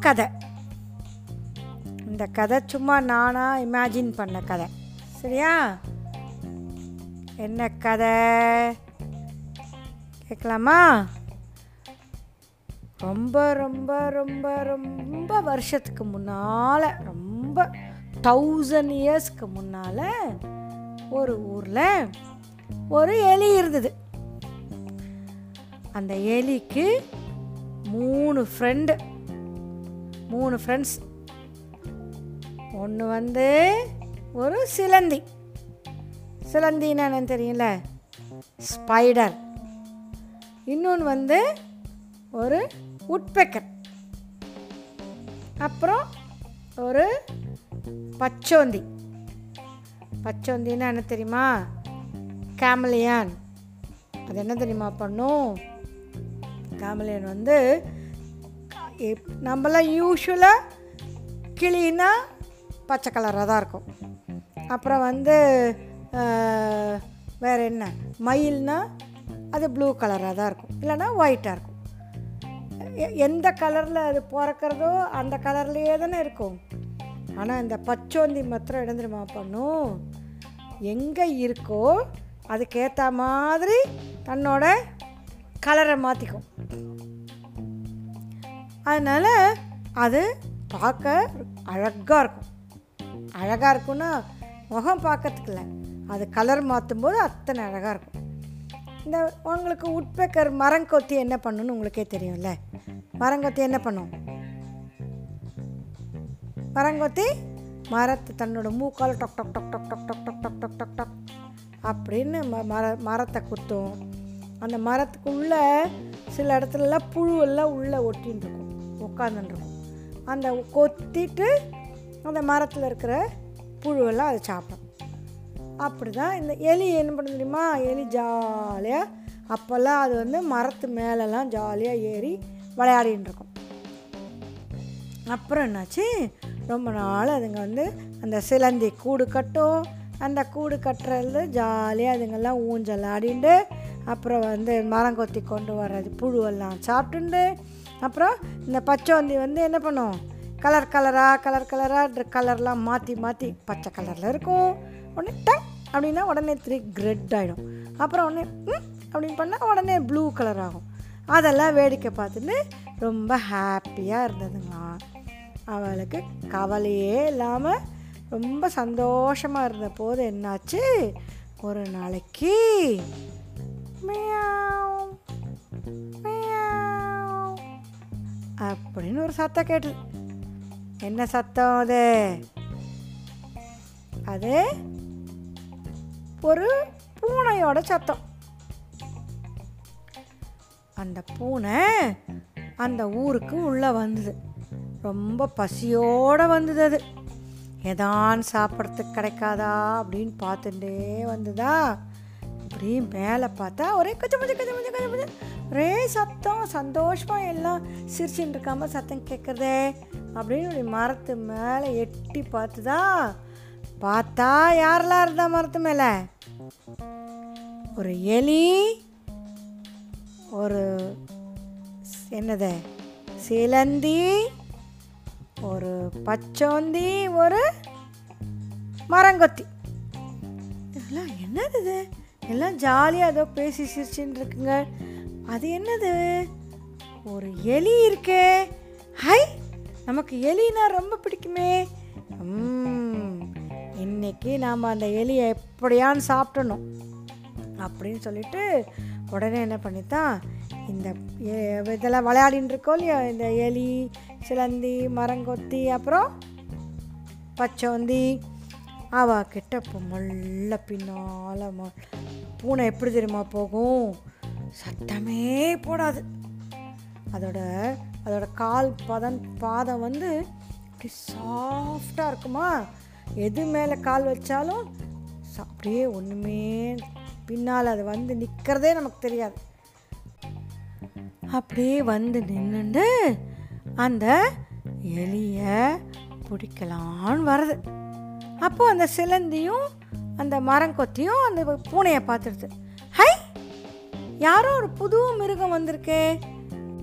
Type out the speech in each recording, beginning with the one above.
கதை. இந்த கதை சும்மா நானாக இமேஜின் பண்ண கதை. சரியா? என்ன கதை? கேட்கலாமா? ரொம்ப ரொம்ப ரொம்ப ரொம்ப வருஷத்துக்கு முன்னால் ரொம்ப தௌசண்ட் இயர்ஸ்க்கு முன்னால் ஒரு ஊரில் ஒரு எலி இருந்தது. அந்த எலிக்கு மூணு ஃப்ரெண்டு மூணு ஃப்ரெண்ட்ஸ் ஒன்று வந்து ஒரு சிலந்தி. சிலந்தின்னா என்னன்னு தெரியல ஸ்பைடர் இன்னொன்று வந்து ஒரு உட்பெக்கர் அப்புறம் ஒரு பச்சோந்தி. பச்சோந்தின்னா என்ன தெரியுமா? கேமலியான் அது என்ன தெரியுமா பண்ணும்? கேமலியான் வந்து எப்- நம்மளாம் யூஸ்வலாக கிளின்னா பச்சை கலராக தான் இருக்கும். அப்புறம் வந்து வேறு என்ன? மயில்னால் அது ப்ளூ கலராக தான் இருக்கும். இல்லைன்னா ஒயிட்டாக இருக்கும். எ- எந்த கலரில் அது பிறக்கிறதோ அந்த கலர்லேயே தானே இருக்கும். ஆனால் இந்த பச்சோந்தி மாத்திரம் இடம் பண்ணும்? எங்கே இருக்கோ அதுக்கேற்ற மாதிரி தன்னோட கலரை மாற்றிக்கும் அதனால் அது பார்க்க அழகாக இருக்கும். அழகாக இருக்கும்னா முகம் பார்க்கறதுக்கு இல்லை. அது கலர் மாற்றும் போது அத்தனை அழகாக இருக்கும். இந்த உங்களுக்கு உட்பெக்கர் மரங்கொத்தி என்ன பண்ணுன்னு உங்களுக்கே தெரியும்ல. மரங்கொத்தி என்ன பண்ணும்? மரங்கொத்தி மரத்தை தன்னோட மூக்கால் டொக் டொக் டொக் டொக் டொக் டொக் டொக் டொக் டொக் டொக் டொக் அப்படின்னு ம மர மரத்தை குத்தும். அந்த மரத்துக்குள்ளே சில இடத்துலலாம் புழுவெல்லாம் உள்ளே ஒட்டின்னு உட்காந்துருக்கும் அந்த கொத்திட்டு அந்த மரத்தில் இருக்கிற புழுவெல்லாம் அதை சாப்பிடும். அப்படி தான் இந்த எலி என்ன பண்ண தெரியுமா? எலி ஜாலியாக அப்போல்லாம் அது வந்து மரத்து மேலெல்லாம் ஜாலியாக ஏறி விளையாடின்னு இருக்கும் அப்புறம் என்னாச்சு? ரொம்ப நாள் அதுங்க வந்து அந்த சிலந்தி கூடு கட்டும். அந்த கூடு கட்டுறது ஜாலியாக அதுங்கெல்லாம் ஊஞ்சல் ஆடிண்டு அப்புறம் வந்து மரங்கொத்தி கொண்டு வர்றது புழுவெல்லாம் சாப்பிட்டுண்டு அப்புறம் இந்த பச்சோந்தி வந்து என்ன பண்ணும்? கலர் கலராக கலர் கலராக கலர்லாம் மாற்றி மாற்றி பச்சை கலரில் இருக்கும். உடனே டங் அப்படின்னா உடனே த்ரீ க்ரெட் ஆகிடும் அப்புறம் உடனே ம் அப்படின்னு பண்ணால் உடனே ப்ளூ கலர் ஆகும். அதெல்லாம் வேடிக்கை பார்த்துட்டு ரொம்ப ஹாப்பியாக இருந்ததுங்களாம். அவளுக்கு கவலையே இல்லாமல் ரொம்ப சந்தோஷமாக இருந்த போது என்னாச்சு? ஒரு நாளைக்கு. மியாவ், மியாவ். அப்படின்னு ஒரு சத்தம் கேட்டது. என்ன சத்தம் அது? அது ஒரு பூனையோட சத்தம். அந்த பூனை அந்த ஊருக்கு உள்ளே வந்தது. ரொம்ப பசியோடு வந்தது அது. எதான் சாப்பிட்றதுக்கு கிடைக்காதா? அப்படின்னு பார்த்துட்டே வந்ததா. அப்படியே மேலே பார்த்தா ஒரே கச்ச மச்ச கச்ச மச்ச கச்ச ஒரே சத்தம் சந்தோஷமாக எல்லாம் சிரிச்சுட்டு இருக்காமல் சத்தம் கேட்குறதே அப்படின்னு ஒரு மரத்து மேலே எட்டி பார்த்துதா. பார்த்தா யாரெல்லாம் இருந்தா மரத்து மேலே? ஒரு எலி ஒரு என்னது? சிலந்தி ஒரு பச்சோந்தி ஒரு மரங்கொத்தி. இதெல்லாம் என்னது இது? எல்லாம் ஜாலியாக ஏதோ பேசி சிரிச்சுன்னு இருக்குங்க. அது என்னது? ஒரு எலி இருக்கே. ஹை நமக்கு எலினா ரொம்ப பிடிக்குமே. இன்னைக்கு நாம் அந்த எலியை எப்படியான்னு சாப்பிடணும். அப்படின்னு சொல்லிட்டு உடனே என்ன பண்ணித்தான் இந்த இதெல்லாம் விளையாடின்னு இருக்கோம் இல்லையா? இந்த எலி சிலந்தி மரங்கொத்தி அப்புறம் பச்சோந்தி. அவ கிட்ட இப்போ முள்ள பின்னால் பூனை எப்படி தெரியுமா போகும்? சத்தமே போடாது. அதோட அதோட கால் பதம் பாதம் வந்து அப்படி சாஃப்டாக இருக்குமா? எது மேலே கால் வச்சாலும் அப்படியே ஒன்றுமே பின்னால் அது வந்து நிற்கிறதே நமக்கு தெரியாது. அப்படியே வந்து நின்றுண்டு அந்த எலியை பிடிக்கலான்னு வருது. அப்போது அந்த சிலந்தியும் அந்த மரங்கொத்தியும் அந்த பூனையை பார்த்துடுது. ஹை! யாரோ ஒரு புது மிருகம் வந்திருக்கே.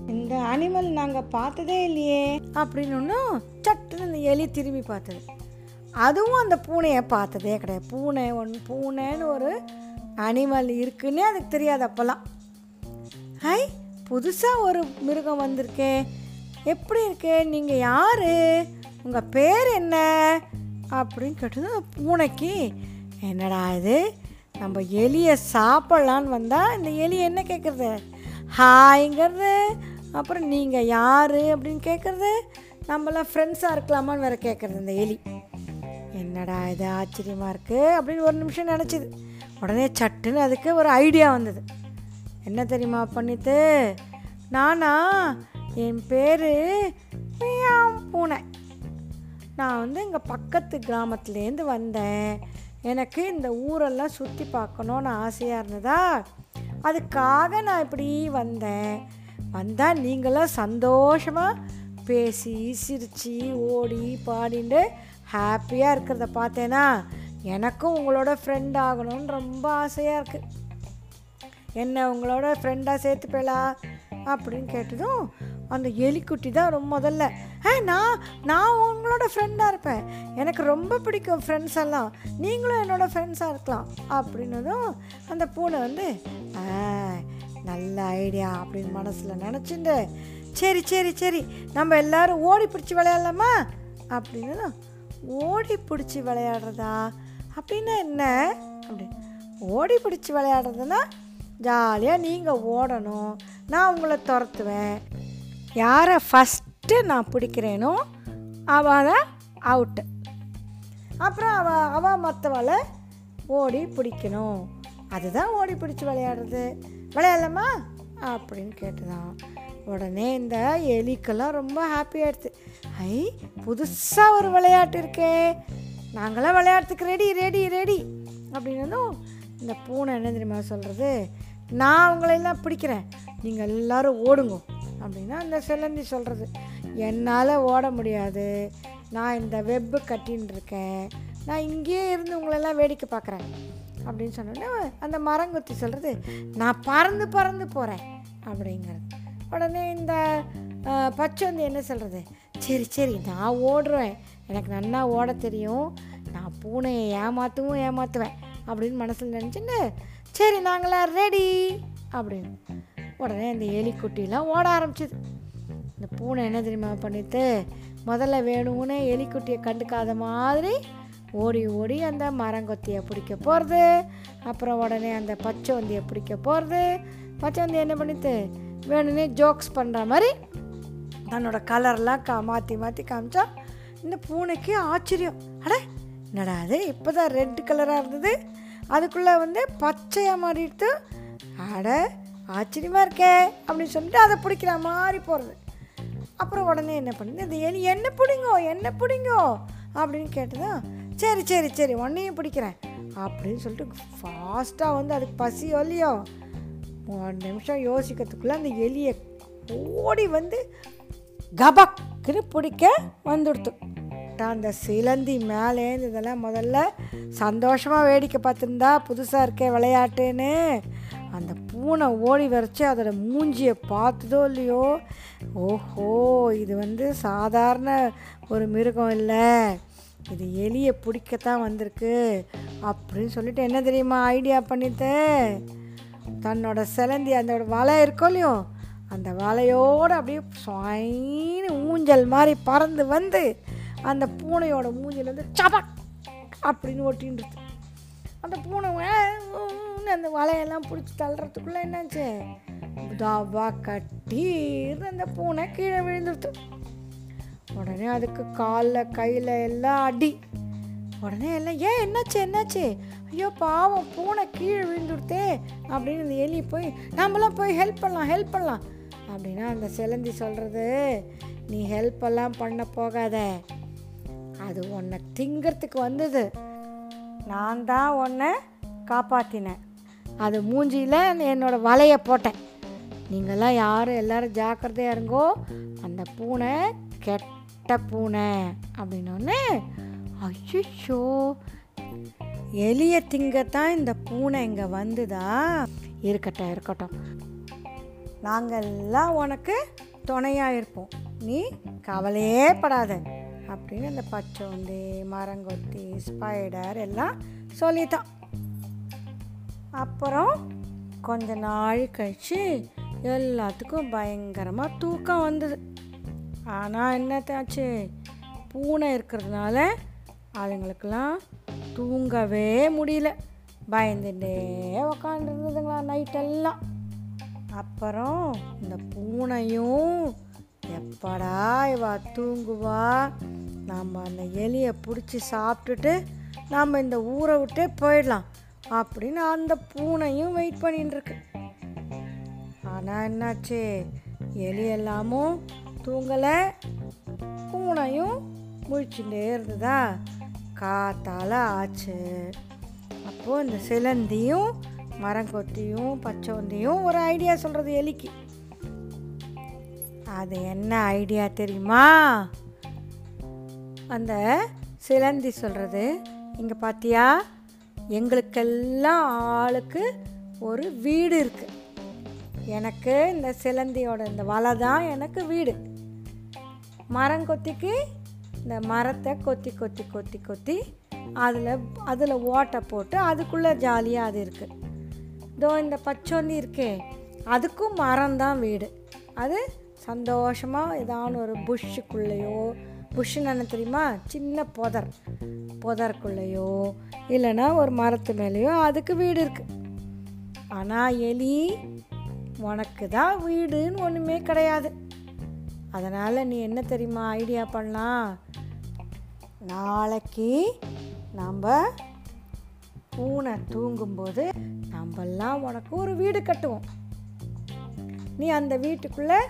இந்த அனிமல் நாங்கள் பார்த்ததே இல்லையே. அப்படின்னு ஒன்று சட்டுன்னு அந்த எலி திரும்பி பார்த்தது. அதுவும் அந்த பூனையை பார்த்ததே கிடையாது. பூனை ஒன் பூனைன்னு ஒரு அனிமல் இருக்குன்னே அதுக்கு தெரியாது அப்போல்லாம். ஹை புதுசாக ஒரு மிருகம் வந்திருக்கே. எப்படி இருக்கு? நீங்கள் யார்? உங்கள் பேர் என்ன? அப்படின்னு கேட்டது பூனைக்கு என்னடா இது? நம்ம எலியை சாப்பிட்லான்னு வந்தால் இந்த எலி என்ன கேட்குறது ஹாய்ங்கிறது. அப்புறம் நீங்கள் யார் அப்படின்னு கேட்குறது நம்மளாம் ஃப்ரெண்ட்ஸாக இருக்கலாமான்னு வேறு கேட்குறது இந்த எலி. என்னடா இது ஆச்சரியமாக இருக்குது அப்படின்னு ஒரு நிமிஷம் நினச்சிது. உடனே சட்டுன்னு அதுக்கு ஒரு ஐடியா வந்தது. என்ன தெரியுமா பண்ணிட்டு? நானா என் பேர் பூனை. நான் வந்து இங்கே பக்கத்து கிராமத்துலேருந்து வந்தேன். எனக்கு இந்த ஊரெல்லாம் சுற்றி பார்க்கணுன்னு ஆசையாக இருந்ததா? அதுக்காக நான் இப்படி வந்தேன். வந்தால் நீங்களாம் சந்தோஷமாக பேசி சிரித்து ஓடி பாடிட்டு ஹாப்பியாக இருக்கிறத பார்த்தேன்னா எனக்கும் உங்களோட ஃப்ரெண்ட் ஆகணும்னு ரொம்ப ஆசையாக இருக்குது என்ன உங்களோட ஃப்ரெண்டாக சேர்த்துப்பேலா அப்படின்னு கேட்டதும் அந்த எலிக்குட்டி தான் ரொம்ப முதல்ல. ஆ நான் நான் உங்களோட ஃப்ரெண்டாக இருப்பேன். எனக்கு ரொம்ப பிடிக்கும் ஃப்ரெண்ட்ஸ் எல்லாம். நீங்களும் என்னோடய ஃப்ரெண்ட்ஸாக இருக்கலாம். அப்படின்னதும் அந்த பூனை வந்து ஆ நல்ல ஐடியா அப்படின்னு மனசில் நினச்சிட்டு சரி சரி சரி நம்ம எல்லாரும் ஓடி பிடிச்சி விளையாடலாமா? அப்படின்னதும் ஓடி பிடிச்சி விளையாடுறதா? அப்படின்னா என்ன? அப்படி ஓடி பிடிச்சி விளையாடுறதுன்னா ஜாலியாக நீங்கள் ஓடணும். நான் உங்களை துரத்துவேன். யாரை ஃபஸ்ட்டு நான் பிடிக்கிறேனோ அவள் தான் அவுட்டு அப்புறம் அவ அவள் மற்றவளை ஓடி பிடிக்கணும். அதுதான் ஓடி பிடிச்சி விளையாடுறது. விளையாடலாமா? அப்படின்னு கேட்டுதான். உடனே இந்த எலிக்கெல்லாம் ரொம்ப ஹாப்பியாகிடுது ஐ புதுசாக ஒரு விளையாட்டு இருக்கே. நாங்களாம் விளையாடுறதுக்கு ரெடி ரெடி ரெடி அப்படின்னதும் இந்த பூனை என்ன தெரியுமா சொல்கிறது நான் உங்களையெல்லாம் பிடிக்கிறேன். நீங்கள் எல்லாரும் ஓடுங்க. அப்படின்னா அந்த செல்லந்தி சொல்கிறது என்னால் ஓட முடியாது. நான் இந்த வெப்பு கட்டின்னு இருக்கேன். நான் இங்கேயே இருந்து உங்களெல்லாம் வேடிக்கை பார்க்குறேன். அப்படின்னு சொன்னோடனே அந்த மரங்கொத்தி சொல்கிறது நான் பறந்து பறந்து போகிறேன் அப்படிங்கிறது. உடனே இந்த பச்சை வந்து என்ன சொல்கிறது சரி சரி நான் ஓடுறேன். எனக்கு நல்லா ஓட தெரியும். நான் பூனையை ஏமாற்றவும் ஏமாற்றுவேன் அப்படின்னு மனசில் நினச்சின்னு சரி நாங்களாம் ரெடி அப்படின்னு. உடனே இந்த எலிக்குட்டிலாம் ஓட ஆரம்பிச்சிது. இந்த பூனை என்ன தெரியுமா பண்ணிட்டு முதல்ல வேணும்னு எலிக்குட்டியை கண்டுக்காத மாதிரி ஓடி ஓடி அந்த மரங்கொத்தியை பிடிக்க போகிறது அப்புறம் உடனே அந்த பச்சை வந்தியை பிடிக்க போகிறது பச்சை வந்தி என்ன பண்ணிட்டு வேணும்னே ஜோக்ஸ் பண்ணுற மாதிரி தன்னோட கலர்லாம் கா மாற்றி மாற்றி காமிச்சா இந்த பூனைக்கு ஆச்சரியம். அட என்னடா அது இப்போ தான் ரெட் கலராக இருந்தது. அதுக்குள்ளே வந்து பச்சையாக மாறிட்டு அட ஆச்சரியமாக இருக்கே அப்படின்னு சொல்லிட்டு அதை பிடிக்கிற மாதிரி போகிறது அப்புறம் உடனே என்ன பண்ணுது? இந்த எலி என்ன பிடிங்கோ? என்ன பிடிங்கோ? அப்படின்னு கேட்டதா சரி சரி சரி உன்னையும் பிடிக்கிறேன். அப்படின்னு சொல்லிட்டு ஃபாஸ்ட்டாக வந்து அதுக்கு பசியோ இல்லையோ ஒரு நிமிஷம் யோசிக்கிறதுக்குள்ளே அந்த எலியை ஓடி வந்து கபக்குன்னு பிடிக்க வந்துடுத்து. அந்த சிலந்தி மேலே இதெல்லாம் முதல்ல சந்தோஷமாக வேடிக்கை பார்த்துருந்தா புதுசாக இருக்கே விளையாட்டுன்னு. அந்த பூனை ஓடி வரைச்சி அதோட மூஞ்சியை பார்த்ததோ இல்லையோ? ஓஹோ இது வந்து சாதாரண ஒரு மிருகம் இல்லை. இது எலியை பிடிக்கத்தான் வந்திருக்கு. அப்படின்னு சொல்லிட்டு என்ன தெரியுமா ஐடியா பண்ணிட்டு தன்னோட சிலந்தி அந்த வலை இருக்கோ இல்லையோ அந்த வலையோடு அப்படியே சுவைன்னு ஊஞ்சல் மாதிரி பறந்து வந்து அந்த பூனையோட மூஞ்சில் வந்து சபக் அப்படின்னு ஒட்டின்றது அந்த பூனை அந்த வலையெல்லாம் பிடிச்சி தள்ளுறதுக்குள்ளே என்னாச்சு? தாவா கட்டின்னு அந்த பூனை கீழே விழுந்துருத்து உடனே அதுக்கு காலில் கையில் எல்லாம் அடி. உடனே எல்லாம் ஏன் என்னாச்சு என்னாச்சு? ஐயோ பாவம் பூனை கீழே விழுந்துடுத்தே அப்படின்னு அந்த எலி போய் நம்மளாம் போய் ஹெல்ப் பண்ணலாம் ஹெல்ப் பண்ணலாம். அப்படின்னா அந்த சிலந்தி சொல்கிறது நீ ஹெல்ப் எல்லாம் பண்ண போகாத. அது உன்னை திங்கிறதுக்கு வந்தது. நான் தான் உன்னை காப்பாற்றினேன் அது மூஞ்சியில் என்னோடய வலையை போட்டேன். நீங்கள்லாம் யாரும் எல்லோரும் ஜாக்கிரதையாக இருங்கோ. அந்த பூனை கெட்ட பூனை அப்படின்னோடனே ஐயோ எலிய திங்கத்தான் இந்த பூனை இங்கே வந்துதா? இருக்கட்டும் இருக்கட்டும். நாங்கள்லாம் உனக்கு துணையாக இருப்போம். நீ கவலையே படாத. அப்படின்னு அந்த பச்சோந்தி மரங்கொத்தி ஸ்பைடர் எல்லாம் சொல்லித்தான். அப்புறம் கொஞ்ச நாள் கழிச்சு எல்லாத்துக்கும் பயங்கரமாக தூக்கம் வந்தது. ஆனால் என்னத்தாச்சு? பூனை இருக்கிறதுனால அதுங்களுக்கெல்லாம் தூங்கவே முடியல. பயந்துட்டே உக்காந்துருந்ததுங்களா நைட்டெல்லாம் அப்புறம் இந்த பூனையும் எப்படா இவா தூங்குவா? நம்ம அந்த எலியை பிடிச்சி சாப்பிட்டுட்டு நம்ம இந்த ஊரை விட்டே போயிடலாம். அப்படின்னு அந்த பூனையும் வெயிட் பண்ணிட்டுருக்கு ஆனால் என்னாச்சு? எலி எல்லாமும் தூங்கலை. பூனையும் முழிச்சுட்டே இருந்ததா? காத்தால் ஆச்சு. அப்போது இந்த சிலந்தியும் மரங்கொத்தியும் பச்சோந்தியும் ஒரு ஐடியா சொல்கிறது எலிக்கு. அது என்ன ஐடியா தெரியுமா? அந்த சிலந்தி சொல்கிறது இங்கே பார்த்தியா எங்களுக்கெல்லாம் ஆளுக்கு ஒரு வீடு இருக்குது எனக்கு இந்த சிலந்தியோட இந்த வலை தான் எனக்கு வீடு. மரங்கொத்திக்கு இந்த மரத்தை கொத்தி கொத்தி கொத்தி கொத்தி அதில் அதில் ஓட்டை போட்டு அதுக்குள்ளே ஜாலியாக அது இருக்குது இதோ இந்த பச்சோந்தி இருக்கே அதுக்கும் மரம் தான் வீடு. அது சந்தோஷமாக ஏதான ஒரு புஷ்ஷுக்குள்ளேயோ புஷ்ஷுன்னு என்ன தெரியுமா? சின்ன புதர். புதருக்குள்ளேயோ இல்லைன்னா ஒரு மரத்து மேலேயோ அதுக்கு வீடு இருக்குது ஆனால் எலி உனக்கு தான் வீடுன்னு ஒன்றுமே கிடையாது. அதனால் நீ என்ன தெரியுமா ஐடியா பண்ணலாம் நாளைக்கு நம்ம பூனை தூங்கும்போது நம்மெல்லாம் உனக்கு ஒரு வீடு கட்டுவோம். நீ அந்த வீட்டுக்குள்ளே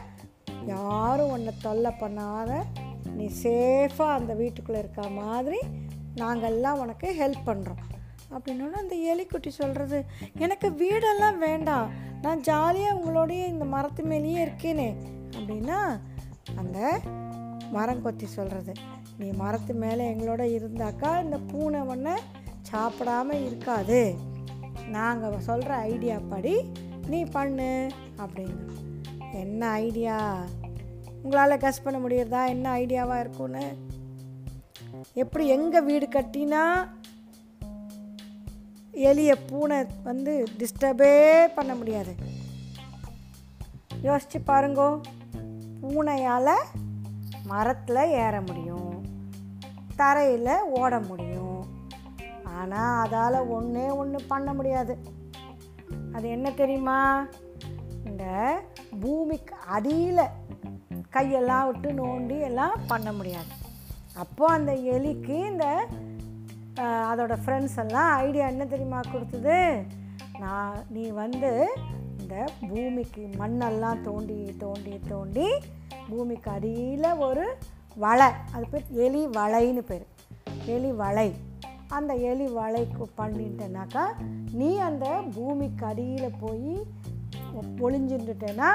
யாரும் உன்னை தொல்லை பண்ணாத. நீ சேஃபாக அந்த வீட்டுக்குள்ளே இருக்க மாதிரி நாங்கள்லாம் உனக்கு ஹெல்ப் பண்ணுறோம் அப்படின்னோட அந்த எலிக்குட்டி சொல்கிறது எனக்கு வீடெல்லாம் வேண்டாம். நான் ஜாலியாக உங்களோடைய இந்த மரத்து மேலேயே இருக்கேனே. அப்படின்னா அந்த மரம் கொத்தி சொல்கிறது நீ மரத்து மேலே எங்களோட இருந்தாக்கா இந்த பூனை ஒன்று சாப்பிடாம இருக்காது. நாங்கள் சொல்கிற ஐடியா படி நீ பண்ணு. அப்படின்னு. என்ன ஐடியா உங்களால் கஸ் பண்ண முடியுறதா? என்ன ஐடியாவாக இருக்கும்னு? எப்படி எங்கே வீடு கட்டினா எலிய பூனை வந்து டிஸ்டர்பே பண்ண முடியாது? யோசிச்சு பாருங்கோ. பூனையால் மரத்தில் ஏற முடியும். தரையில் ஓட முடியும். ஆனால் அதால் ஒன்றே ஒன்று பண்ண முடியாது. அது என்ன தெரியுமா? இந்த பூமிக்கு அடியில் கையெல்லாம் விட்டு நோண்டி எல்லாம் பண்ண முடியாது. அப்போது அந்த எலிக்கு இந்த அதோடய அதோட ஃப்ரெண்ட்ஸ் எல்லாம் ஐடியா என்ன தெரியுமா கொடுத்தது? நான் நீ வந்து இந்த பூமிக்கு மண்ணெல்லாம் தோண்டி தோண்டி தோண்டி பூமிக்கு அடியில் ஒரு வலை அது பேர் எலி வலைன்னு பேர். எலி வலை. அந்த எலி வலைக்கு பண்ணிட்டேனாக்கா நீ அந்த பூமிக்கு அடியில் போய் ஒளிஞ்சுட்டுட்டேன்னா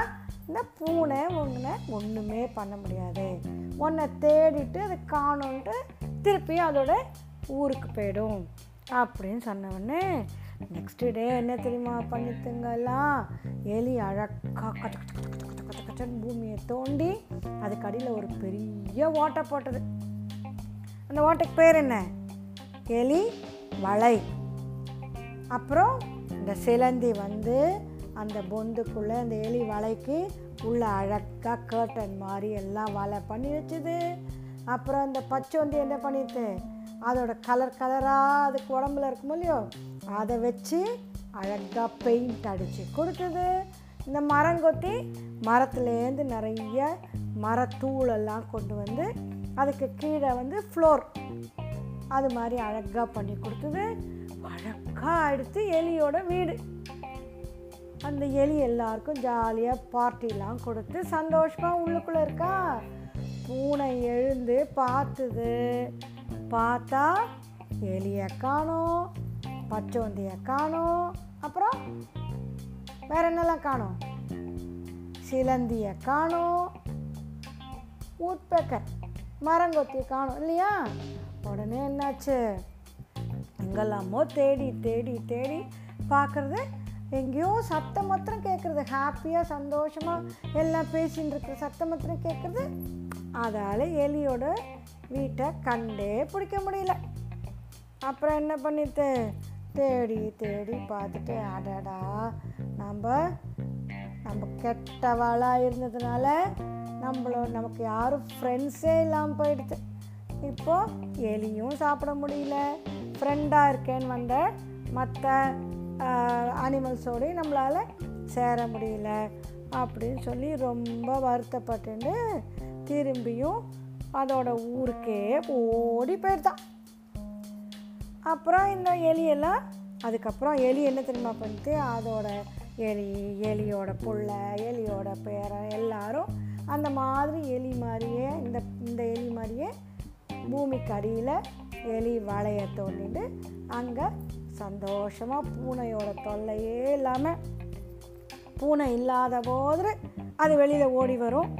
இந்த பூனை உன்னை ஒன்றுமே பண்ண முடியாது. உன்னை தேடிட்டு அதை காணுன்ட்டு திருப்பி அதோட ஊருக்கு போயிடும் அப்படின்னு சொன்ன உடனே நெக்ஸ்ட் டே என்ன தெரியுமா பண்ணித்துங்கெல்லாம் எலி அழகா கச்ச கச்ச பூமியை தோண்டி அதுக்கு அடியில் ஒரு பெரிய ஓட்டை போட்டது. அந்த ஓட்டைக்கு பேர் என்ன? எலி வலை. அப்புறம் இந்த சிலந்தி வந்து அந்த பொந்துக்குள்ளே அந்த எலி வலைக்கு உள்ளே அழகாக கேர்டன் மாதிரி எல்லாம் வலை பண்ணி வச்சுது. அப்புறம் இந்த பச்சோந்தி என்ன பண்ணிட்டு அதோட கலர் கலராக அதுக்கு உடம்புல இருக்கும் இல்லையோ அதை வச்சு அழகாக பெயிண்ட் அடித்து கொடுத்தது இந்த மரங்கொத்தி மரத்துலேருந்து நிறைய மரத்தூளெல்லாம் கொண்டு வந்து அதுக்கு கீழே வந்து ஃப்ளோர் அது மாதிரி அழகாக பண்ணி கொடுத்தது அழகாக எடுத்து எலியோட வீடு. அந்த எலி எல்லாருக்கும் ஜாலியாக பார்ட்டிலாம் கொடுத்து சந்தோஷமாக உள்ளுக்குள்ளே இருக்கா? பூனை எழுந்து பார்த்துது பார்த்தா எலியை காணோம் பச்சோந்தியை காணோம் அப்புறம் வேற என்னெல்லாம் காணோம்? சிலந்தியை காணோம் ஊட்பேக்கர் மரங்கொத்தியை காணோம் இல்லையா? உடனே என்னாச்சு? எங்கெல்லாமோ தேடி தேடி தேடி பார்க்குறது எங்கேயோ சத்தம் மாத்திரம் கேட்குறது ஹாப்பியாக சந்தோஷமாக எல்லாம் பேசின்னு இருக்கிற சத்தம் மாத்திரம் கேட்குறது அதால் எலியோட வீட்டை கண்டே பிடிக்க முடியல. அப்புறம் என்ன பண்ணிட்டு தேடி தேடி பார்த்துட்டு அடடா நம்ம நம்ம கெட்டவாளாக இருந்ததுனால நம்மளோ நமக்கு யாரும் ஃப்ரெண்ட்ஸே இல்லாமல் போயிடுச்சு இப்போது எலியும் சாப்பிட முடியல. ஃப்ரெண்டாக இருக்கேன்னு வந்த மற்ற அனிமல்ஸோடையும் நம்மளால் சேர முடியல அப்படின்னு சொல்லி ரொம்ப வருத்தப்பட்டுண்டு திரும்பியும் அதோட ஊருக்கே ஓடி போயிடுதான் அப்புறம் இந்த எலியெல்லாம் அதுக்கப்புறம் எலி என்ன தெரியுமா பண்ணிட்டு அதோட எலி எலியோட புள்ள எலியோட பேரன் எல்லாரும் அந்த மாதிரி எலி மாதிரியே இந்த இந்த எலி மாதிரியே பூமிக்கு அடியில் எலி வளைய தோண்டிட்டு அங்கே சந்தோஷமாக பூனையோட தொல்லையே இல்லாமல் பூனை இல்லாத போது அது வெளியில் ஓடி வரும்.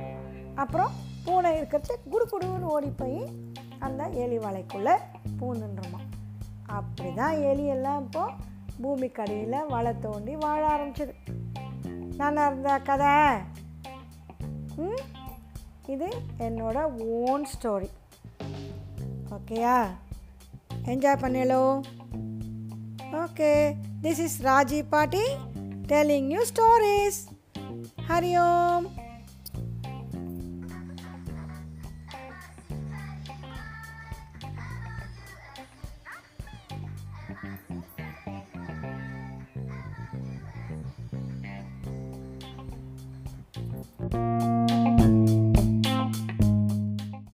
அப்புறம் பூனை இருக்கிறது குடு குடுன்னு ஓடி போய் அந்த எலி வலைக்குள்ளே பூந்துன்றோமா. அப்படி தான் எலியெல்லாம் இப்போது பூமிக்கு அடியில் வலை தோண்டி வாழ ஆரம்பிச்சது. நான் இருந்த கதை. இது என்னோட ஓன் ஸ்டோரி ஓகேயா என்ஜாய் பண்ணலோ Okay, this is Raji Pati telling you stories. Hari Om.